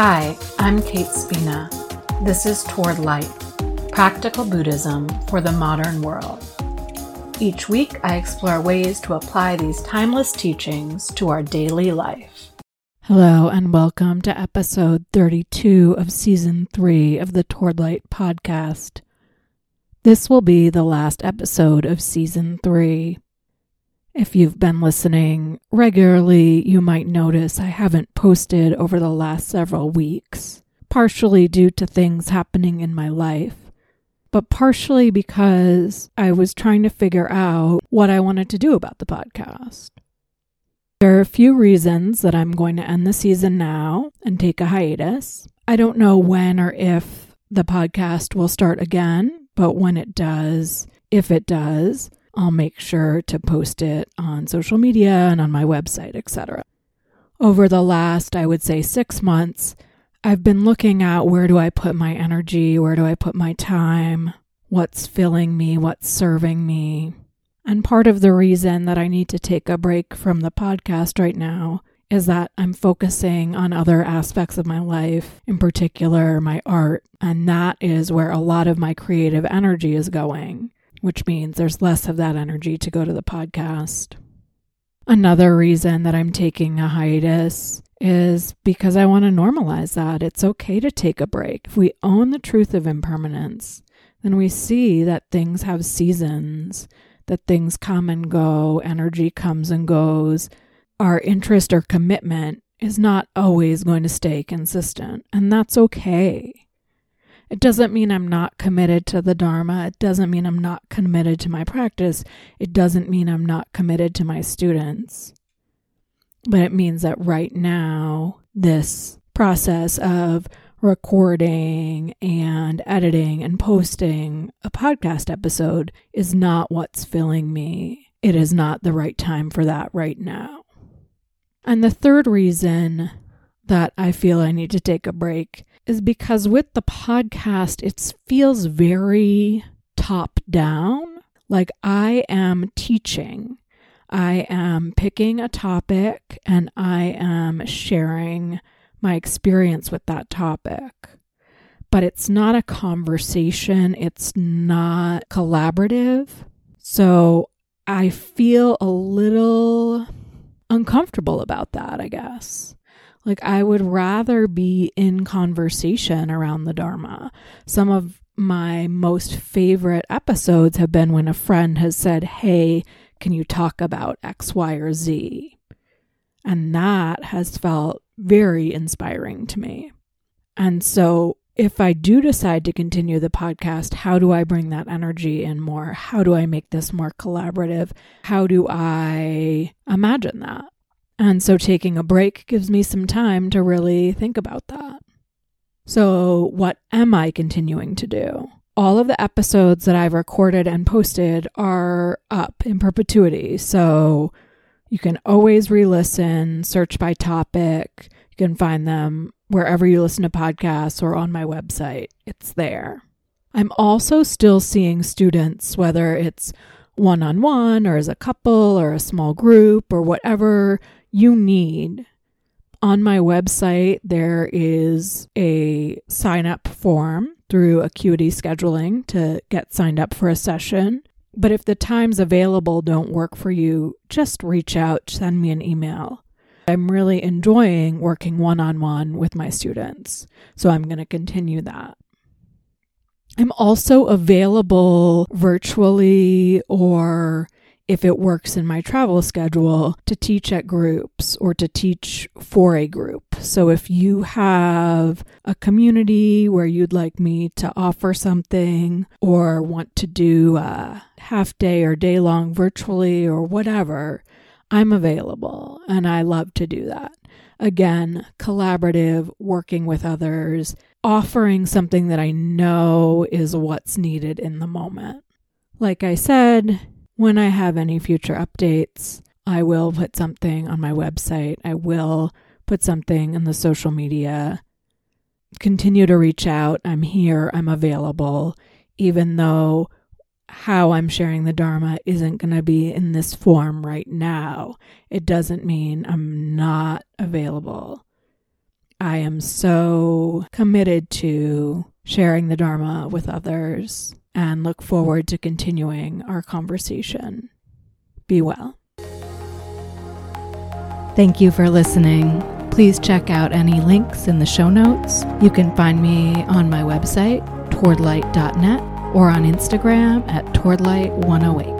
Hi, I'm Kate Spina. This is Toward Light Practical Buddhism for the Modern World. Each week, I explore ways to apply these timeless teachings to our daily life. Hello, and welcome to episode 32 of season 3 of the Toward Light podcast. This will be the last episode of season 3. If you've been listening regularly, you might notice I haven't posted over the last several weeks, partially due to things happening in my life, but partially because I was trying to figure out what I wanted to do about the podcast. There are a few reasons that I'm going to end the season now and take a hiatus. I don't know when or if the podcast will start again, but when it does, if it does, I'll make sure to post it on social media and on my website, etc. Over the last, I would say, six months, I've been looking at where do I put my energy, where do I put my time, what's filling me, what's serving me. And part of the reason that I need to take a break from the podcast right now is that I'm focusing on other aspects of my life, in particular my art, and that is where a lot of my creative energy is going which means there's less of that energy to go to the podcast. Another reason that I'm taking a hiatus is because I want to normalize that. It's okay to take a break. If we own the truth of impermanence, then we see that things have seasons, that things come and go, energy comes and goes. Our interest or commitment is not always going to stay consistent, and that's okay. It doesn't mean I'm not committed to the Dharma. It doesn't mean I'm not committed to my practice. It doesn't mean I'm not committed to my students. But it means that right now, this process of recording and editing and posting a podcast episode is not what's filling me. It is not the right time for that right now. And the third reason that I feel I need to take a break is because with the podcast, it feels very top down. Like I am teaching, I am picking a topic and I am sharing my experience with that topic. But it's not a conversation, it's not collaborative. So I feel a little uncomfortable about that, I guess. Like, I would rather be in conversation around the Dharma. Some of my most favorite episodes have been when a friend has said, Hey, can you talk about X, Y, or Z? And that has felt very inspiring to me. And so, if I do decide to continue the podcast, how do I bring that energy in more? How do I make this more collaborative? How do I imagine that? And so taking a break gives me some time to really think about that. So, what am I continuing to do? All of the episodes that I've recorded and posted are up in perpetuity. So, you can always re listen, search by topic. You can find them wherever you listen to podcasts or on my website. It's there. I'm also still seeing students, whether it's one on one or as a couple or a small group or whatever you need. On my website, there is a sign up form through Acuity Scheduling to get signed up for a session. But if the times available don't work for you, just reach out, send me an email. I'm really enjoying working one on one with my students, so I'm going to continue that. I'm also available virtually or if it works in my travel schedule, to teach at groups or to teach for a group. So if you have a community where you'd like me to offer something or want to do a half day or day long virtually or whatever, I'm available and I love to do that. Again, collaborative, working with others, offering something that I know is what's needed in the moment. Like I said, when I have any future updates, I will put something on my website. I will put something in the social media. Continue to reach out. I'm here. I'm available. Even though how I'm sharing the Dharma isn't going to be in this form right now, it doesn't mean I'm not available. I am so committed to sharing the Dharma with others and look forward to continuing our conversation. Be well. Thank you for listening. Please check out any links in the show notes. You can find me on my website, towardlight.net, or on Instagram at towardlight108.